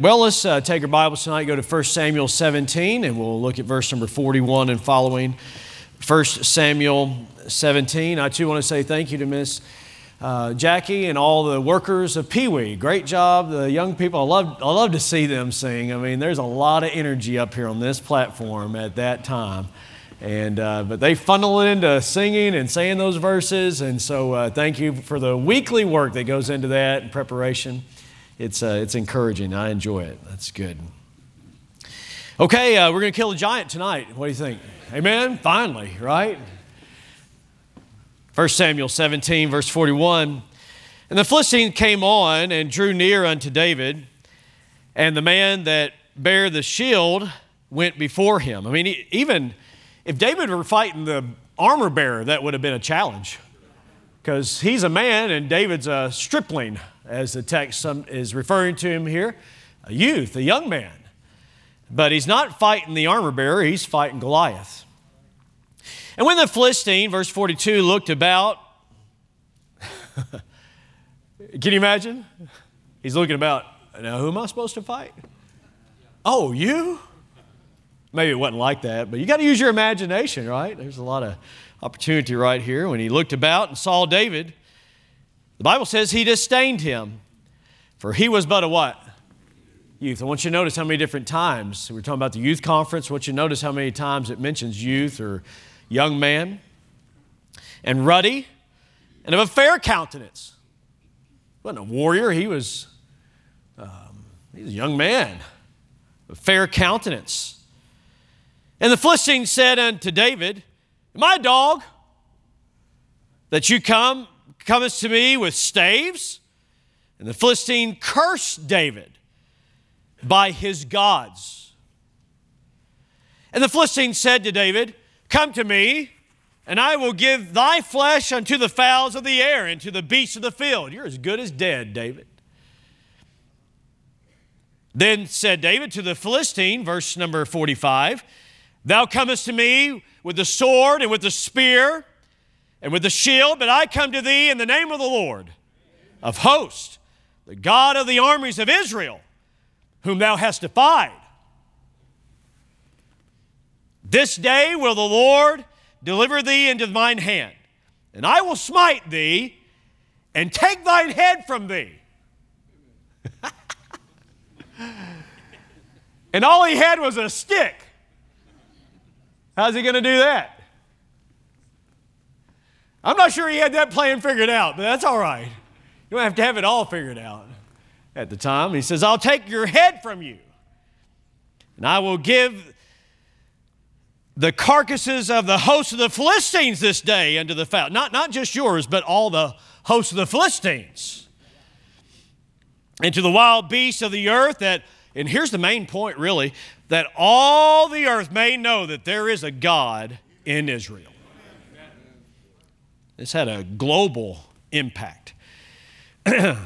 Well, let's uh, take our Bibles tonight, go to 1 Samuel 17, and we'll look at verse number 41 and following. 1 Samuel 17. I too want to say thank you to Miss uh, Jackie and all the workers of Pee Wee. Great job. The young people, I love, I love to see them sing. I mean, there's a lot of energy up here on this platform at that time. And, uh, but they funnel it into singing and saying those verses. And so uh, thank you for the weekly work that goes into that and preparation. It's, uh, it's encouraging. I enjoy it. That's good. Okay, uh, we're going to kill a giant tonight. What do you think? Amen? Finally, right? 1 Samuel 17, verse 41. And the Philistine came on and drew near unto David, and the man that bare the shield went before him. I mean, even if David were fighting the armor bearer, that would have been a challenge because he's a man and David's a stripling, as the text is referring to him here, a youth, a young man. But he's not fighting the armor bearer, he's fighting Goliath. And when the Philistine, verse 42, looked about, can you imagine? He's looking about, now who am I supposed to fight? Oh, you? Maybe it wasn't like that, but you got to use your imagination, right? There's a lot of opportunity right here. When he looked about and saw David, the Bible says he disdained him, for he was but a what? Youth. I want you to notice how many different times, we're talking about the youth conference, I want you to notice how many times it mentions youth or young man, and ruddy, and of a fair countenance. He wasn't a warrior, he was, um, he was a young man, a fair countenance. And the Philistine said unto David, my dog, that you come comest to me with staves? And the Philistine cursed David by his gods. And the Philistine said to David, Come to me, and I will give thy flesh unto the fowls of the air and to the beasts of the field. You're as good as dead, David. Then said David to the Philistine, verse number 45, Thou comest to me with the sword and with the spear and with the shield, but I come to thee in the name of the Lord of hosts, the God of the armies of Israel, whom thou hast defied. This day will the Lord deliver thee into mine hand, and I will smite thee and take thine head from thee. and all he had was a stick. How's he going to do that? I'm not sure he had that plan figured out, but that's all right. You don't have to have it all figured out at the time. He says, I'll take your head from you, and I will give the carcasses of the host of the Philistines this day unto the fowl. Not, not just yours, but all the hosts of the Philistines. And to the wild beasts of the earth that, and here's the main point really, that all the earth may know that there is a God in Israel. This had a global impact. and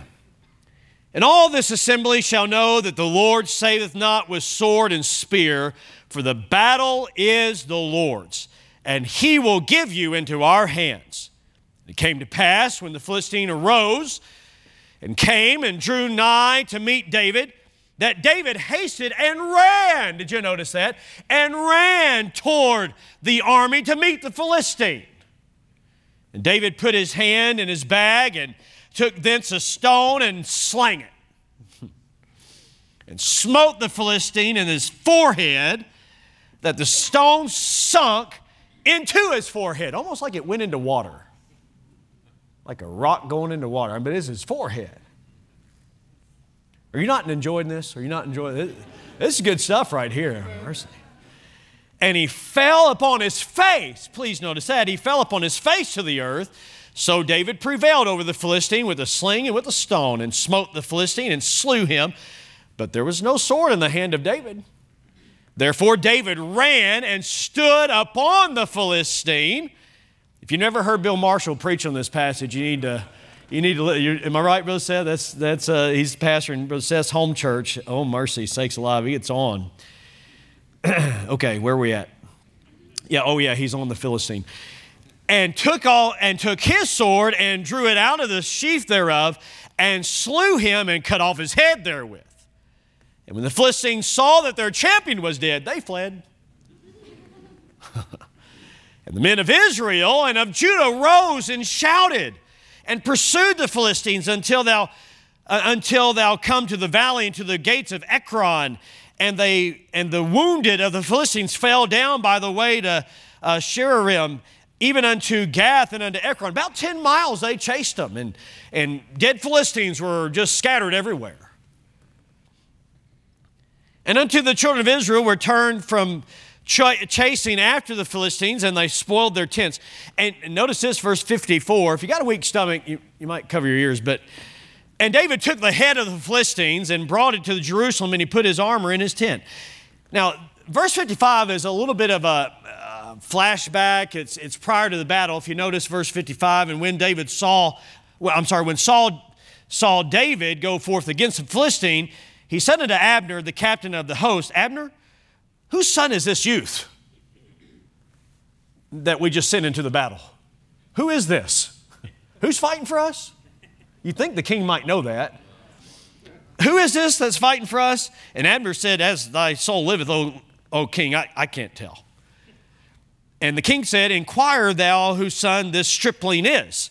all this assembly shall know that the Lord saveth not with sword and spear, for the battle is the Lord's, and he will give you into our hands. It came to pass when the Philistine arose and came and drew nigh to meet David that David hasted and ran. Did you notice that? And ran toward the army to meet the Philistine. And David put his hand in his bag and took thence a stone and slang it. and smote the Philistine in his forehead, that the stone sunk into his forehead, almost like it went into water. Like a rock going into water. But it's his forehead. Are you not enjoying this? Are you not enjoying this? This is good stuff right here. Mercy. And he fell upon his face. Please notice that. He fell upon his face to the earth. So David prevailed over the Philistine with a sling and with a stone and smote the Philistine and slew him. But there was no sword in the hand of David. Therefore, David ran and stood upon the Philistine. If you never heard Bill Marshall preach on this passage, you need to you need to, am I right, Brother Seth? That's, that's, uh, he's pastor in Brother Seth's home church. Oh, mercy, sakes alive. He gets on. okay, where are we at? Yeah, oh yeah, he's on the Philistine. And took all, and took his sword and drew it out of the sheath thereof and slew him and cut off his head therewith. And when the Philistines saw that their champion was dead, they fled. and the men of Israel and of Judah rose and shouted and pursued the Philistines until thou, uh, until thou come to the valley and to the gates of Ekron. And, they, and the wounded of the Philistines fell down by the way to uh, Shaaraim, even unto Gath and unto Ekron. About 10 miles they chased them, and, and dead Philistines were just scattered everywhere. And unto the children of Israel were turned from ch- chasing after the Philistines, and they spoiled their tents. And notice this, verse 54. If you got a weak stomach, you, you might cover your ears, but. And David took the head of the Philistines and brought it to Jerusalem, and he put his armor in his tent. Now, verse 55 is a little bit of a uh, flashback. It's, it's prior to the battle. If you notice verse 55, and when David saw, well, I'm sorry, when Saul saw David go forth against the Philistine, he said unto Abner, the captain of the host, Abner, whose son is this youth that we just sent into the battle? Who is this? Who's fighting for us? You think the king might know that. Who is this that's fighting for us? And Abner said, As thy soul liveth, O, o king, I, I can't tell. And the king said, Inquire thou whose son this stripling is.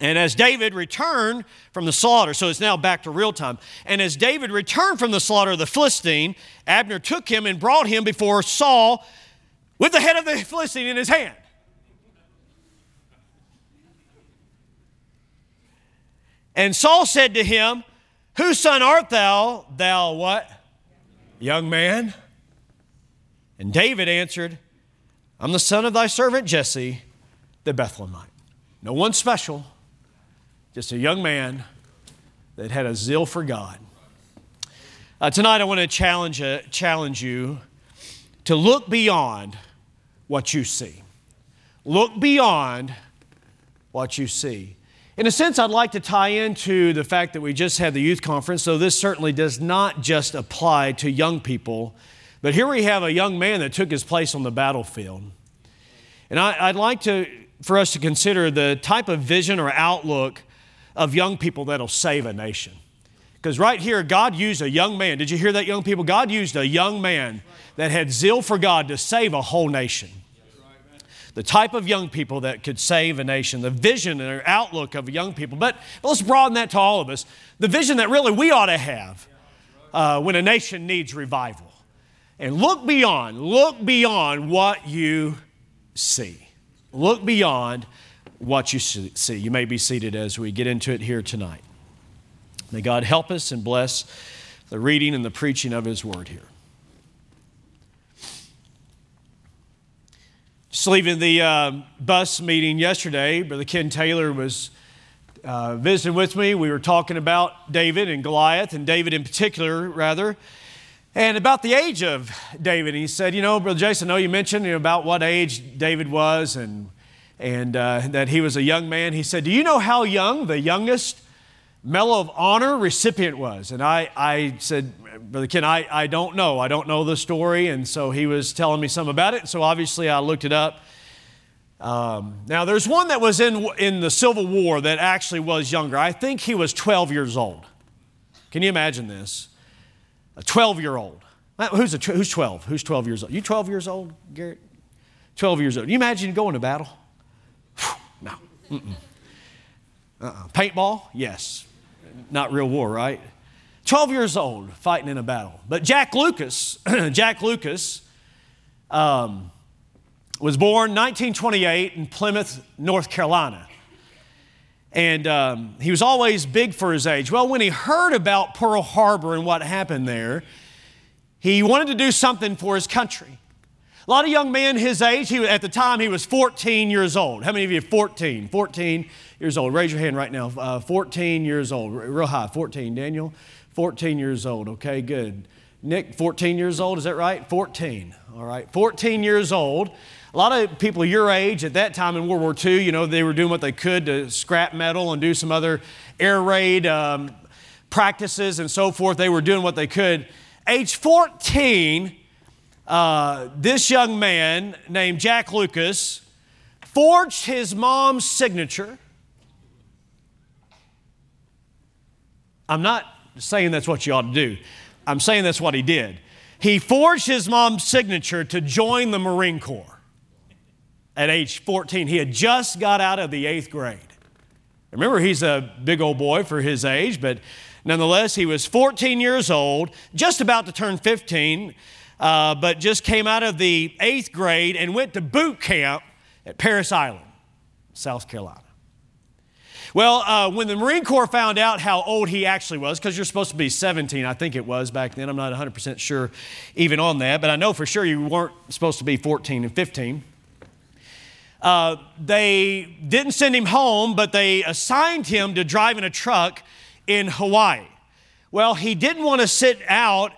And as David returned from the slaughter, so it's now back to real time. And as David returned from the slaughter of the Philistine, Abner took him and brought him before Saul with the head of the Philistine in his hand. And Saul said to him, Whose son art thou, thou what? Young man. And David answered, I'm the son of thy servant Jesse, the Bethlehemite. No one special just a young man that had a zeal for God. Uh, tonight, I want to challenge, uh, challenge you to look beyond what you see. Look beyond what you see. In a sense, I'd like to tie into the fact that we just had the youth conference, so this certainly does not just apply to young people, but here we have a young man that took his place on the battlefield. And I, would like to, for us to consider the type of vision or outlook of young people that'll save a nation. Because right here, God used a young man. Did you hear that, young people? God used a young man that had zeal for God to save a whole nation. The type of young people that could save a nation, the vision and outlook of young people. But, let's broaden that to all of us. The vision that really we ought to have uh, when a nation needs revival. And look beyond, look beyond what you see. Look beyond what you see. You may be seated as we get into it here tonight. May God help us and bless the reading and the preaching of His Word here. Just leaving the uh, bus meeting yesterday, Brother Ken Taylor was uh, visiting with me. We were talking about David and Goliath, and David in particular, rather, and about the age of David. He said, You know, Brother Jason, I know you mentioned you know, about what age David was and and uh, that he was a young man. He said, Do you know how young the youngest Medal of Honor recipient was? And I, I said, Brother Ken, I, I don't know. I don't know the story. And so he was telling me some about it. So obviously I looked it up. Um, now, there's one that was in, in the Civil War that actually was younger. I think he was 12 years old. Can you imagine this? A 12 year old. Who's, a, who's 12? Who's 12 years old? You 12 years old, Garrett? 12 years old. Can you imagine going to battle? no. Uh-uh. Paintball? Yes. Not real war, right? 12 years old, fighting in a battle. But Jack Lucas, Jack Lucas, um, was born 1928 in Plymouth, North Carolina. And um, he was always big for his age. Well, when he heard about Pearl Harbor and what happened there, he wanted to do something for his country. A lot of young men his age, he, at the time he was 14 years old. How many of you are 14? 14 years old. Raise your hand right now. Uh, 14 years old. Real high. 14. Daniel? 14 years old. Okay, good. Nick, 14 years old. Is that right? 14. All right. 14 years old. A lot of people your age at that time in World War II, you know, they were doing what they could to scrap metal and do some other air raid um, practices and so forth. They were doing what they could. Age 14, uh, this young man named Jack Lucas forged his mom's signature. I'm not saying that's what you ought to do, I'm saying that's what he did. He forged his mom's signature to join the Marine Corps at age 14. He had just got out of the eighth grade. Remember, he's a big old boy for his age, but nonetheless, he was 14 years old, just about to turn 15, uh, but just came out of the eighth grade and went to boot camp at Parris Island, South Carolina. Well, uh, when the Marine Corps found out how old he actually was, because you're supposed to be 17, I think it was back then, I'm not 100% sure even on that, but I know for sure you weren't supposed to be 14 and 15. Uh, they didn't send him home, but they assigned him to drive in a truck in Hawaii. Well, he didn't want to sit out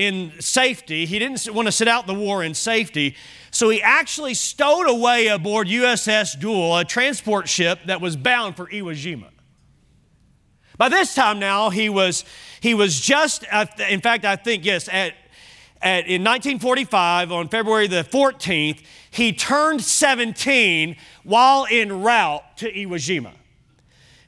in safety. He didn't want to sit out the war in safety. So he actually stowed away aboard USS Deuel, a transport ship that was bound for Iwo Jima. By this time now, he was, he was just, in fact, I think, yes, at at, in 1945, on February the 14th, he turned 17 while en route to Iwo Jima.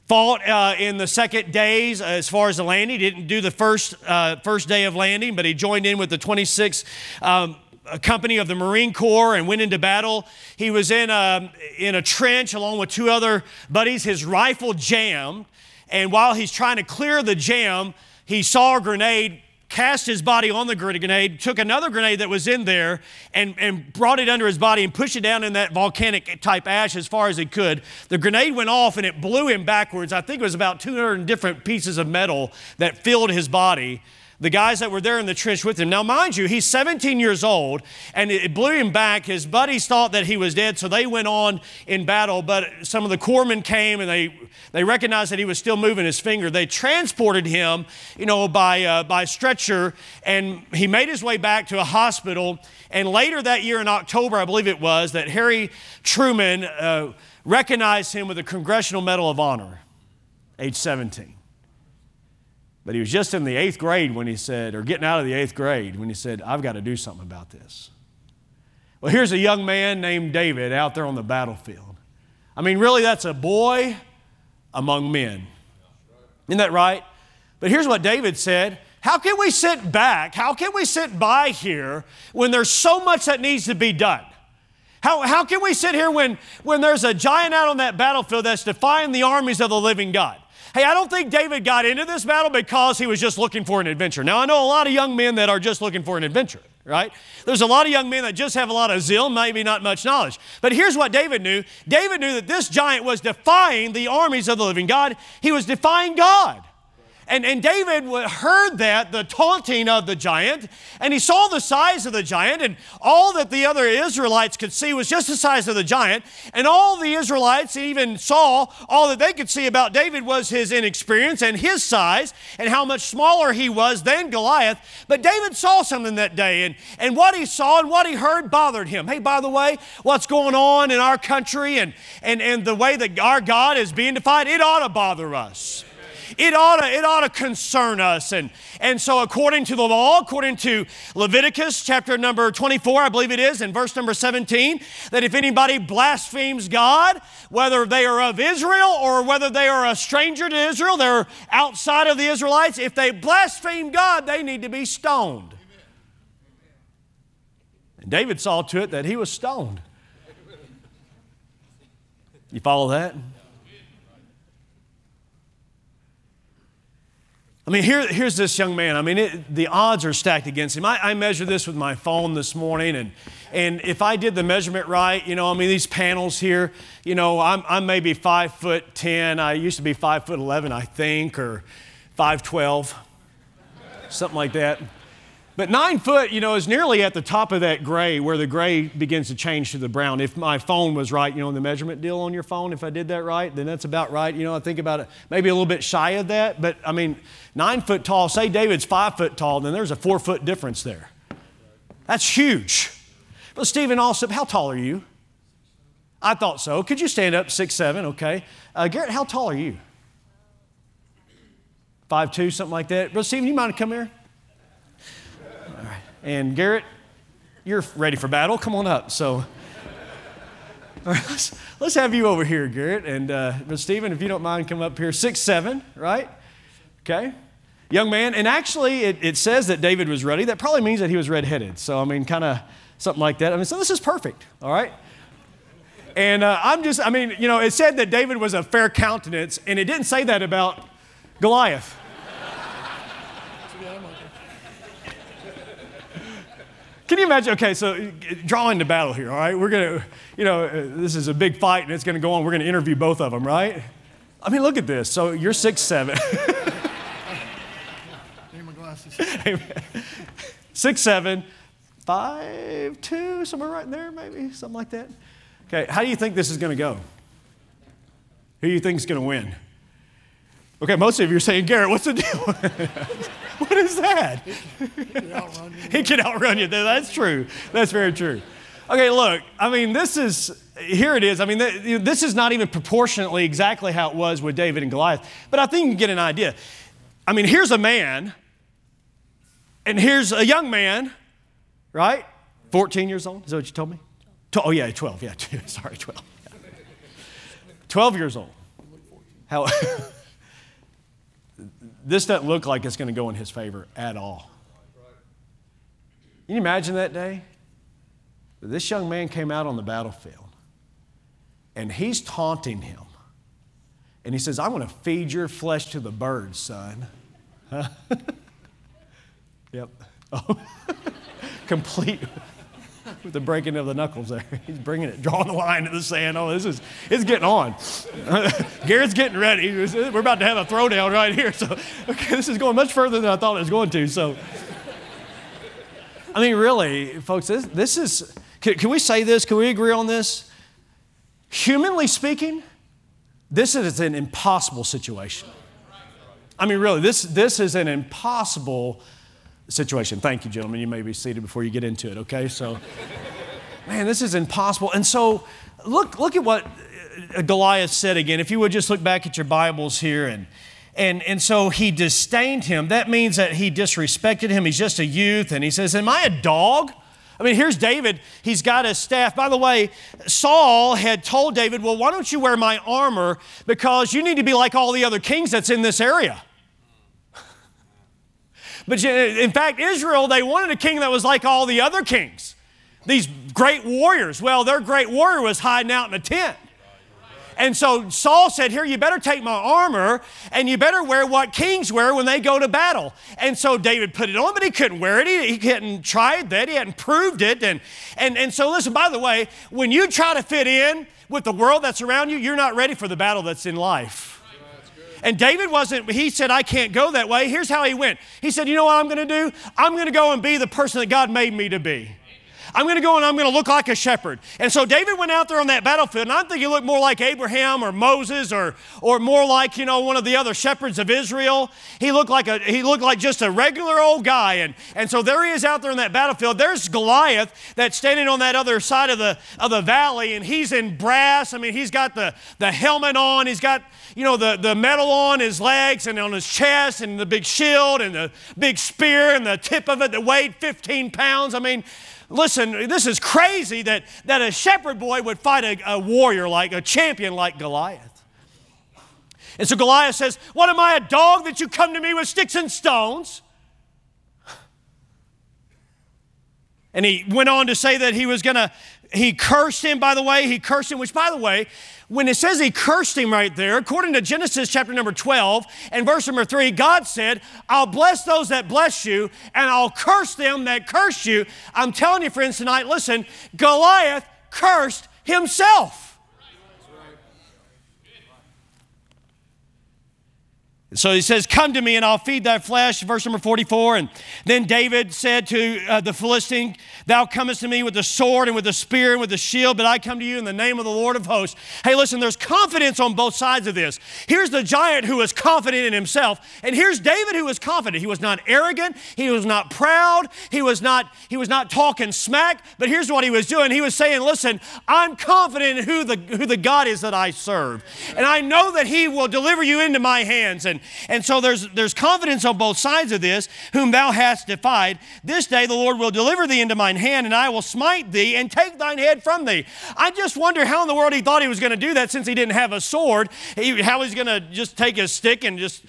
Fought uh, in the second days as far as the landing. He didn't do the first, uh, first day of landing, but he joined in with the 26th um, company of the Marine Corps and went into battle. He was in a, in a trench along with two other buddies. His rifle jammed, and while he's trying to clear the jam, he saw a grenade cast his body on the grenade, took another grenade that was in there, and, and brought it under his body and pushed it down in that volcanic type ash as far as he could. The grenade went off and it blew him backwards. I think it was about 200 different pieces of metal that filled his body the guys that were there in the trench with him. Now, mind you, he's 17 years old and it blew him back. His buddies thought that he was dead, so they went on in battle. But some of the corpsmen came and they, they recognized that he was still moving his finger. They transported him, you know, by, uh, by stretcher and he made his way back to a hospital. And later that year in October, I believe it was, that Harry Truman uh, recognized him with a Congressional Medal of Honor, age 17. But he was just in the eighth grade when he said, or getting out of the eighth grade when he said, I've got to do something about this. Well, here's a young man named David out there on the battlefield. I mean, really, that's a boy among men. Isn't that right? But here's what David said How can we sit back? How can we sit by here when there's so much that needs to be done? How, how can we sit here when, when there's a giant out on that battlefield that's defying the armies of the living God? Hey, I don't think David got into this battle because he was just looking for an adventure. Now, I know a lot of young men that are just looking for an adventure, right? There's a lot of young men that just have a lot of zeal, maybe not much knowledge. But here's what David knew David knew that this giant was defying the armies of the living God, he was defying God. And, and David heard that, the taunting of the giant, and he saw the size of the giant, and all that the other Israelites could see was just the size of the giant. And all the Israelites even saw, all that they could see about David was his inexperience and his size, and how much smaller he was than Goliath. But David saw something that day, and, and what he saw and what he heard bothered him. Hey, by the way, what's going on in our country and, and, and the way that our God is being defied, it ought to bother us it ought to, it ought to concern us. And, and so, according to the law, according to Leviticus chapter number 24, I believe it is, in verse number 17, that if anybody blasphemes God, whether they are of Israel or whether they are a stranger to Israel, they're outside of the Israelites, if they blaspheme God, they need to be stoned. And David saw to it that he was stoned. You follow that? I mean, here, here's this young man. I mean, it, the odds are stacked against him. I, I measured this with my phone this morning, and, and if I did the measurement right, you know, I mean, these panels here, you know, I'm, I'm maybe five foot 10. I used to be five foot 11, I think, or 5'12, something like that. But nine foot, you know, is nearly at the top of that gray where the gray begins to change to the brown. If my phone was right, you know, in the measurement deal on your phone, if I did that right, then that's about right. You know, I think about it, maybe a little bit shy of that. But I mean, nine foot tall, say David's five foot tall, then there's a four foot difference there. That's huge. But Stephen also, how tall are you? I thought so. Could you stand up, six seven? Okay. Uh, Garrett, how tall are you? Five two, something like that. But Stephen, you mind to come here? And Garrett, you're ready for battle. Come on up. So, right, let's, let's have you over here, Garrett. And uh, Stephen, if you don't mind, come up here. Six seven, right? Okay. young man. And actually, it, it says that David was ruddy. That probably means that he was redheaded. So, I mean, kind of something like that. I mean, so this is perfect, all right? And uh, I'm just, I mean, you know, it said that David was a fair countenance, and it didn't say that about Goliath. Can you imagine? Okay, so drawing the battle here, all right? We're going to, you know, this is a big fight and it's going to go on. We're going to interview both of them, right? I mean, look at this. So you're six seven. six seven, five two, somewhere right there, maybe something like that. Okay, how do you think this is going to go? Who do you think is going to win? Okay, most of you are saying, Garrett, what's the deal? what is that? he can outrun you. That's true. That's very true. Okay, look, I mean, this is, here it is. I mean, this is not even proportionately exactly how it was with David and Goliath, but I think you can get an idea. I mean, here's a man, and here's a young man, right? 14 years old. Is that what you told me? Oh, yeah, 12. Yeah, sorry, 12. 12 years old. How. this doesn't look like it's going to go in his favor at all. Can you imagine that day? This young man came out on the battlefield and he's taunting him. And he says, I'm going to feed your flesh to the birds, son. Yep. Oh. Complete with the breaking of the knuckles there. He's bringing it, drawing the line in the sand. Oh, this is, it's getting on. Garrett's getting ready. We're about to have a throwdown right here. So, okay, this is going much further than I thought it was going to. So, I mean, really, folks, this, this is, can, can we say this? Can we agree on this? Humanly speaking, this is an impossible situation. I mean, really, this, this is an impossible situation. Thank you, gentlemen. You may be seated before you get into it, okay? So, man, this is impossible. And so, look, look at what uh, Goliath said again. If you would just look back at your Bibles here and and, and so he disdained him. That means that he disrespected him. He's just a youth. And he says, Am I a dog? I mean, here's David. He's got his staff. By the way, Saul had told David, Well, why don't you wear my armor? Because you need to be like all the other kings that's in this area. But in fact, Israel, they wanted a king that was like all the other kings. These great warriors. Well, their great warrior was hiding out in a tent. And so Saul said, Here, you better take my armor and you better wear what kings wear when they go to battle. And so David put it on, but he couldn't wear it. He, he hadn't tried that, he hadn't proved it. And, and, and so, listen, by the way, when you try to fit in with the world that's around you, you're not ready for the battle that's in life. And David wasn't, he said, I can't go that way. Here's how he went. He said, You know what I'm going to do? I'm going to go and be the person that God made me to be. I'm going to go and I'm going to look like a shepherd. And so David went out there on that battlefield, and I think he looked more like Abraham or Moses or, or more like, you know, one of the other shepherds of Israel. He looked like a he looked like just a regular old guy. And, and so there he is out there on that battlefield. There's Goliath that's standing on that other side of the of the valley, and he's in brass. I mean, he's got the, the helmet on, he's got, you know, the, the metal on his legs and on his chest, and the big shield and the big spear and the tip of it that weighed 15 pounds. I mean, Listen, this is crazy that, that a shepherd boy would fight a, a warrior like a champion like Goliath. And so Goliath says, What am I, a dog that you come to me with sticks and stones? And he went on to say that he was going to, he cursed him, by the way. He cursed him, which, by the way, when it says he cursed him right there, according to Genesis chapter number 12 and verse number 3, God said, I'll bless those that bless you and I'll curse them that curse you. I'm telling you, friends, tonight, listen, Goliath cursed himself. So he says, Come to me and I'll feed thy flesh, verse number 44. And then David said to uh, the Philistine, Thou comest to me with the sword and with the spear and with the shield, but I come to you in the name of the Lord of hosts. Hey, listen, there's confidence on both sides of this. Here's the giant who was confident in himself, and here's David who was confident. He was not arrogant, he was not proud, he was not, he was not talking smack, but here's what he was doing. He was saying, Listen, I'm confident in who the, who the God is that I serve. And I know that he will deliver you into my hands. And and so there's, there's confidence on both sides of this, whom thou hast defied. This day the Lord will deliver thee into mine hand, and I will smite thee and take thine head from thee. I just wonder how in the world he thought he was going to do that since he didn't have a sword. He, how he's going to just take a stick and just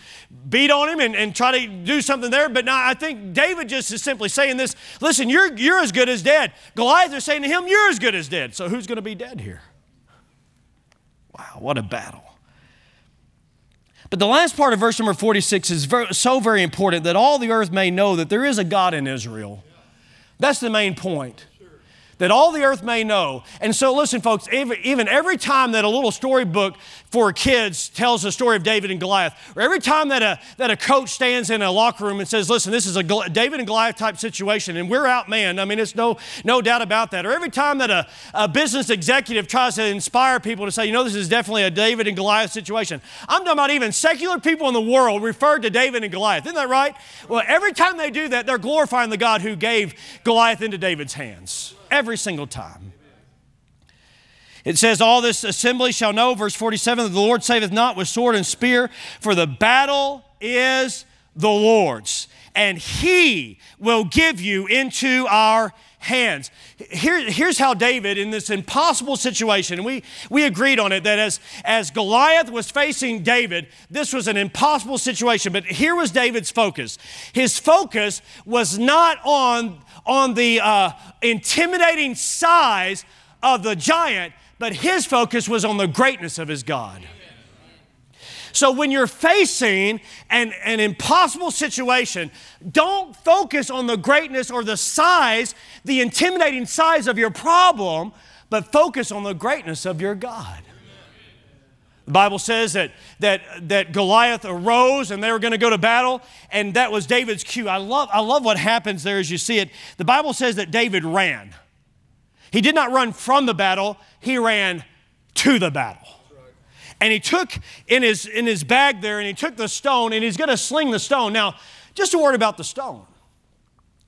beat on him and, and try to do something there. But now I think David just is simply saying this listen, you're, you're as good as dead. Goliath is saying to him, You're as good as dead. So who's going to be dead here? Wow, what a battle. But the last part of verse number 46 is very, so very important that all the earth may know that there is a God in Israel. That's the main point that all the earth may know. And so, listen, folks, even every time that a little storybook for kids tells the story of David and Goliath, or every time that a, that a coach stands in a locker room and says, listen, this is a David and Goliath type situation, and we're outmanned, I mean, it's no, no doubt about that. Or every time that a, a business executive tries to inspire people to say, you know, this is definitely a David and Goliath situation. I'm talking about even secular people in the world referred to David and Goliath. Isn't that right? Well, every time they do that, they're glorifying the God who gave Goliath into David's hands every single time. It says, All this assembly shall know, verse 47, that the Lord saveth not with sword and spear, for the battle is the Lord's, and he will give you into our hands. Here, here's how David, in this impossible situation, we, we agreed on it that as, as Goliath was facing David, this was an impossible situation. But here was David's focus. His focus was not on on the uh, intimidating size of the giant, but his focus was on the greatness of his God. So when you're facing an, an impossible situation, don't focus on the greatness or the size, the intimidating size of your problem, but focus on the greatness of your God. The Bible says that, that, that Goliath arose and they were going to go to battle, and that was David's cue. I love, I love what happens there as you see it. The Bible says that David ran. He did not run from the battle, he ran to the battle. And he took in his, in his bag there, and he took the stone, and he's going to sling the stone. Now, just a word about the stone.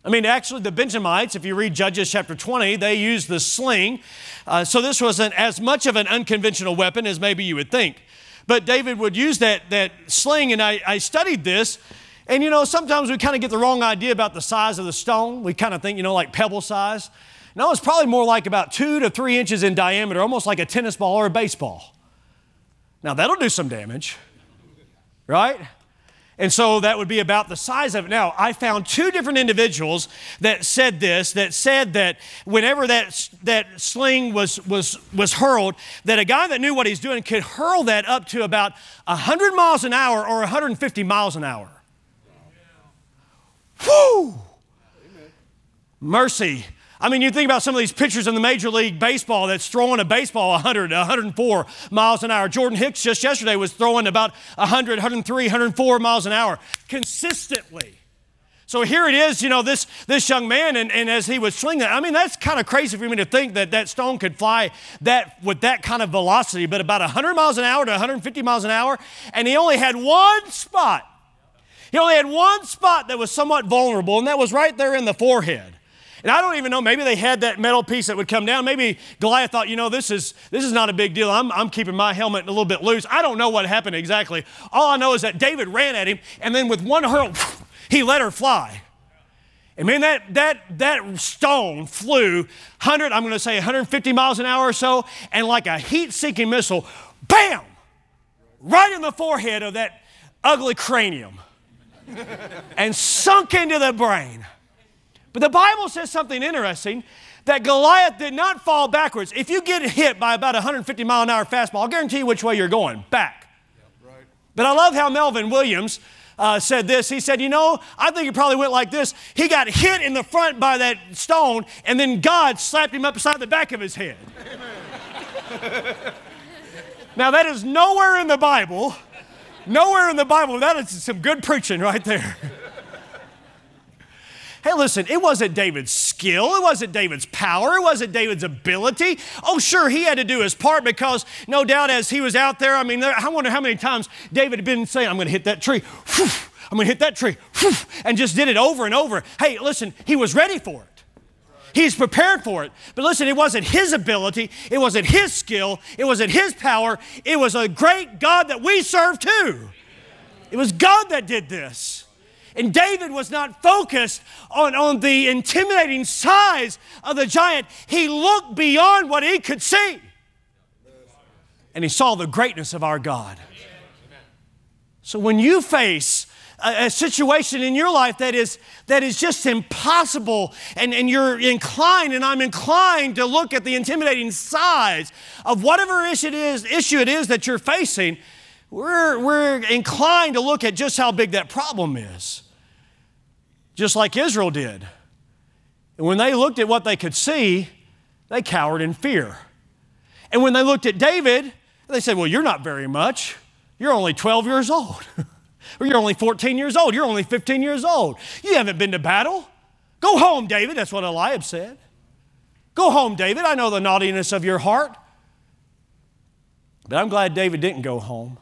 I mean, actually, the Benjamites, if you read Judges chapter 20, they used the sling. Uh, so this wasn't as much of an unconventional weapon as maybe you would think. But David would use that, that sling, and I, I studied this. And you know, sometimes we kind of get the wrong idea about the size of the stone. We kind of think, you know, like pebble size. No, it's probably more like about two to three inches in diameter, almost like a tennis ball or a baseball. Now, that'll do some damage, right? And so that would be about the size of it. Now, I found two different individuals that said this, that said that whenever that, that sling was, was, was hurled, that a guy that knew what he's doing could hurl that up to about 100 miles an hour or 150 miles an hour. Whew! Mercy. I mean, you think about some of these pitchers in the Major League Baseball that's throwing a baseball 100, 104 miles an hour. Jordan Hicks just yesterday was throwing about 100, 103, 104 miles an hour consistently. So here it is, you know, this, this young man, and, and as he was swinging, I mean, that's kind of crazy for me to think that that stone could fly that with that kind of velocity, but about 100 miles an hour to 150 miles an hour, and he only had one spot. He only had one spot that was somewhat vulnerable, and that was right there in the forehead. And I don't even know, maybe they had that metal piece that would come down. Maybe Goliath thought, you know, this is, this is not a big deal. I'm, I'm keeping my helmet a little bit loose. I don't know what happened exactly. All I know is that David ran at him, and then with one hurl, he let her fly. And man, that, that, that stone flew 100, I'm going to say 150 miles an hour or so, and like a heat seeking missile, bam, right in the forehead of that ugly cranium and sunk into the brain. But the Bible says something interesting that Goliath did not fall backwards. If you get hit by about 150 mile an hour fastball, I'll guarantee you which way you're going back. right. But I love how Melvin Williams uh, said this. He said, You know, I think it probably went like this. He got hit in the front by that stone, and then God slapped him upside the back of his head. now, that is nowhere in the Bible. Nowhere in the Bible. That is some good preaching right there. Hey, listen, it wasn't David's skill, it wasn't David's power, it wasn't David's ability. Oh, sure, he had to do his part because no doubt as he was out there, I mean, I wonder how many times David had been saying, I'm going to hit that tree. I'm going to hit that tree. And just did it over and over. Hey, listen, he was ready for it. He's prepared for it. But listen, it wasn't his ability, it wasn't his skill, it wasn't his power. It was a great God that we serve too. It was God that did this. And David was not focused on, on the intimidating size of the giant. He looked beyond what he could see. And he saw the greatness of our God. So when you face a, a, situation in your life that is, that is just impossible, and, and you're inclined, and I'm inclined to look at the intimidating size of whatever issue it is, issue it is that you're facing, we're, we're inclined to look at just how big that problem is just like Israel did. And when they looked at what they could see, they cowered in fear. And when they looked at David, they said, Well, you're not very much. You're only 12 years old. or you're only 14 years old. You're only 15 years old. You haven't been to battle. Go home, David. That's what Eliab said. Go home, David. I know the naughtiness of your heart. But I'm glad David didn't go home.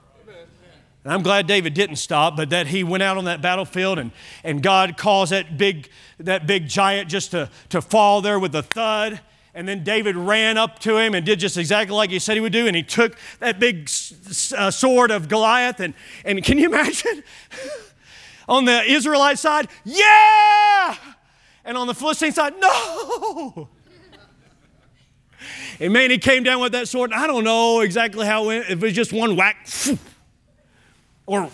And I'm glad David didn't stop, but that he went out on that battlefield and, and God caused that big, that big giant just to, to fall there with a thud. And then David ran up to him and did just exactly like he said he would do. And he took that big uh, sword of Goliath. And, and can you imagine? on the Israelite side, yeah! And on the Philistine side, no! And man, he came down with that sword. I don't know exactly how it went. If it was just one whack, or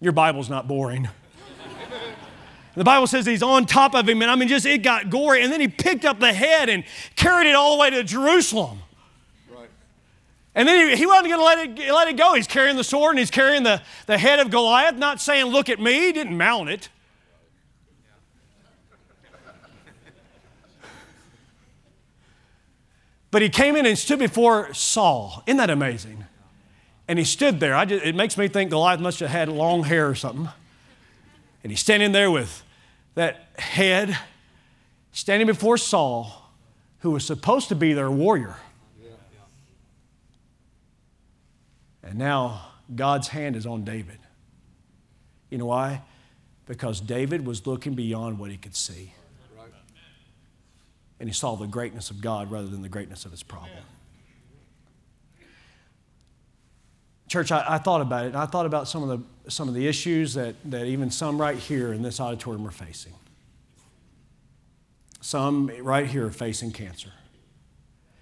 your Bible's not boring. The Bible says he's on top of him, and I mean, just it got gory. And then he picked up the head and carried it all the way to Jerusalem. Right. And then he, he wasn't going to let it, let it go. He's carrying the sword and he's carrying the, the head of Goliath, not saying, Look at me. He didn't mount it. But he came in and stood before Saul. Isn't that amazing? And he stood there. Just, it makes me think Goliath must have had long hair or something. And he's standing there with that head, standing before Saul, who was supposed to be their warrior. And now God's hand is on David. You know why? Because David was looking beyond what he could see and he saw the greatness of God rather than the greatness of his problem. Church, I, I, thought about it, and I thought about some of the, some of the issues that, that even some right here in this auditorium are facing. Some right here are facing cancer.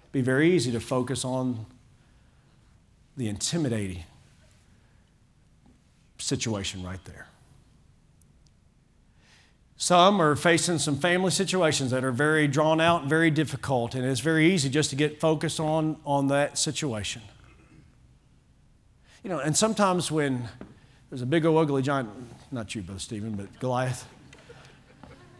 It'd be very easy to focus on the intimidating situation right there. Some are facing some family situations that are very drawn out very difficult, and it's very easy just to get focused on, on that situation. You know, and sometimes when there's a big old ugly giant, not you, Brother Stephen, but Goliath,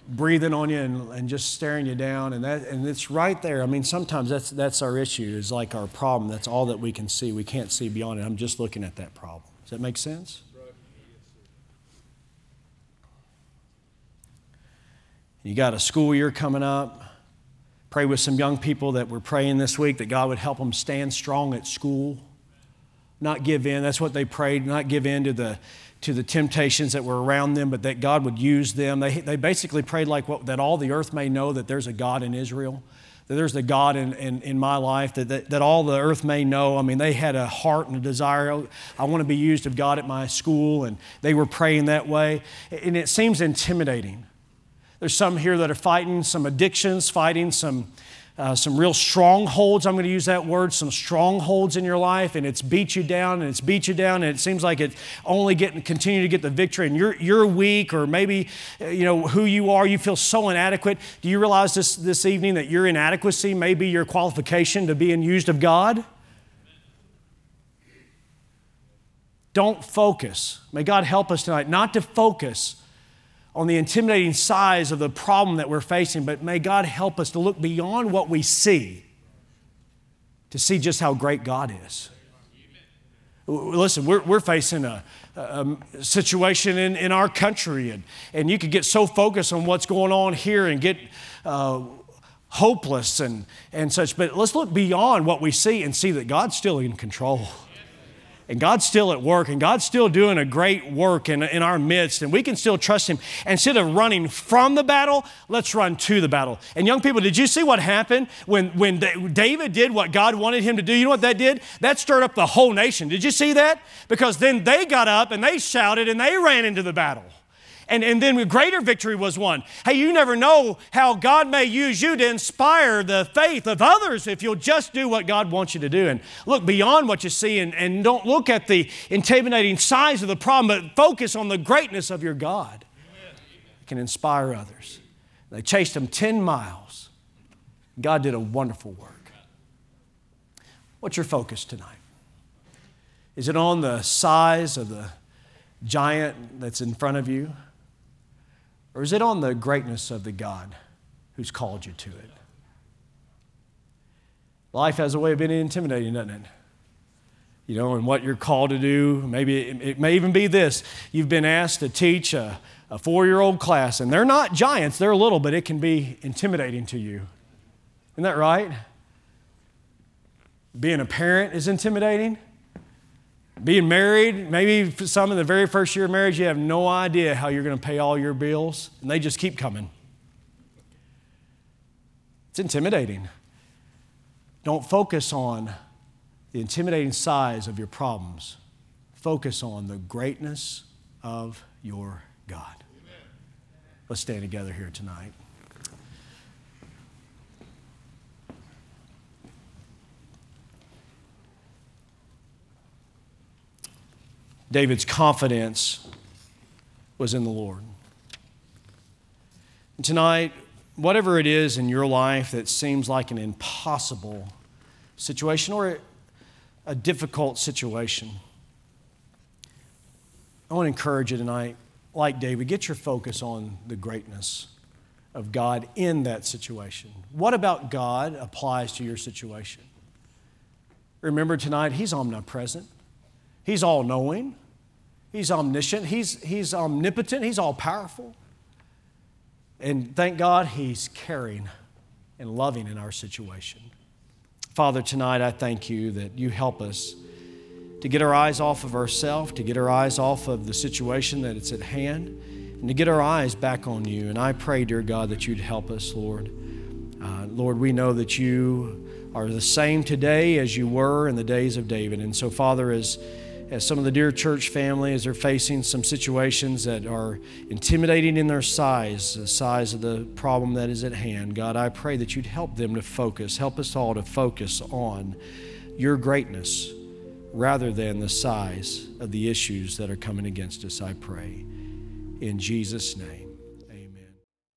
breathing on you and, and just staring you down, and, that, and it's right there. I mean, sometimes that's, that's our issue, is like our problem. That's all that we can see. We can't see beyond it. I'm just looking at that problem. Does that make sense? You got a school year coming up. Pray with some young people that we're praying this week that God would help them stand strong at school, not give in. That's what they prayed, not give in to the, to the temptations that were around them, but that God would use them. They, they basically prayed like what, that all the earth may know that there's a God in Israel, that there's a God in, in, in my life, that, that, that all the earth may know. I mean, they had a heart and a desire. I want to be used of God at my school, and they were praying that way. And it seems intimidating. There's some here that are fighting some addictions, fighting some, uh, some real strongholds. I'm going to use that word, some strongholds in your life, and it's beat you down and it's beat you down, and it seems like it's only getting continue to get the victory, and you're you're weak, or maybe uh, you know who you are. You feel so inadequate. Do you realize this this evening that your inadequacy may be your qualification to being used of God? Don't focus. May God help us tonight not to focus on the intimidating size of the problem that we're facing, but may God help us to look beyond what we see to see just how great God is. Listen, we're, we're facing a, a situation in, in our country, and, and you could get so focused on what's going on here and get uh, hopeless and, and such. But let's look beyond what we see and see that God's still in control And God's still at work, and God's still doing a great work in, in our midst, and we can still trust Him. Instead of running from the battle, let's run to the battle. And young people, did you see what happened when, when David did what God wanted him to do? You know what that did? That stirred up the whole nation. Did you see that? Because then they got up and they shouted and they ran into the battle and, and then a greater victory was won. Hey, you never know how God may use you to inspire the faith of others if you'll just do what God wants you to do and look beyond what you see and, and don't look at the intimidating size of the problem, but focus on the greatness of your God. It can inspire others. They chased him 10 miles. God did a wonderful work. What's your focus tonight? Is it on the size of the giant that's in front of you? Or is it on the greatness of the God who's called you to it? Life has a way of being intimidating, doesn't it? You know, and what you're called to do. Maybe it, may even be this you've been asked to teach a, a four year old class, and they're not giants, they're little, but it can be intimidating to you. Isn't that right? Being a parent is intimidating. Being married, maybe some in the very first year of marriage, you have no idea how you're going to pay all your bills, and they just keep coming. It's intimidating. Don't focus on the intimidating size of your problems, focus on the greatness of your God. Let's stand together here tonight. David's confidence was in the Lord. And tonight, whatever it is in your life that seems like an impossible situation or a difficult situation, I want to encourage you tonight, like David, get your focus on the greatness of God in that situation. What about God applies to your situation? Remember tonight, He's omnipresent. He's all knowing, He's omniscient, he's, he's omnipotent, He's all powerful. And thank God He's caring and loving in our situation. Father, tonight I thank you that you help us to get our eyes off of ourselves, to get our eyes off of the situation that it's at hand, and to get our eyes back on you. And I pray, dear God, that you'd help us, Lord. Uh, Lord, we know that you are the same today as you were in the days of David. And so, Father, as as some of the dear church family as they're facing some situations that are intimidating in their size, the size of the problem that is at hand. God, I pray that you'd help them to focus, help us all to focus on your greatness rather than the size of the issues that are coming against us, I pray. In Jesus' name.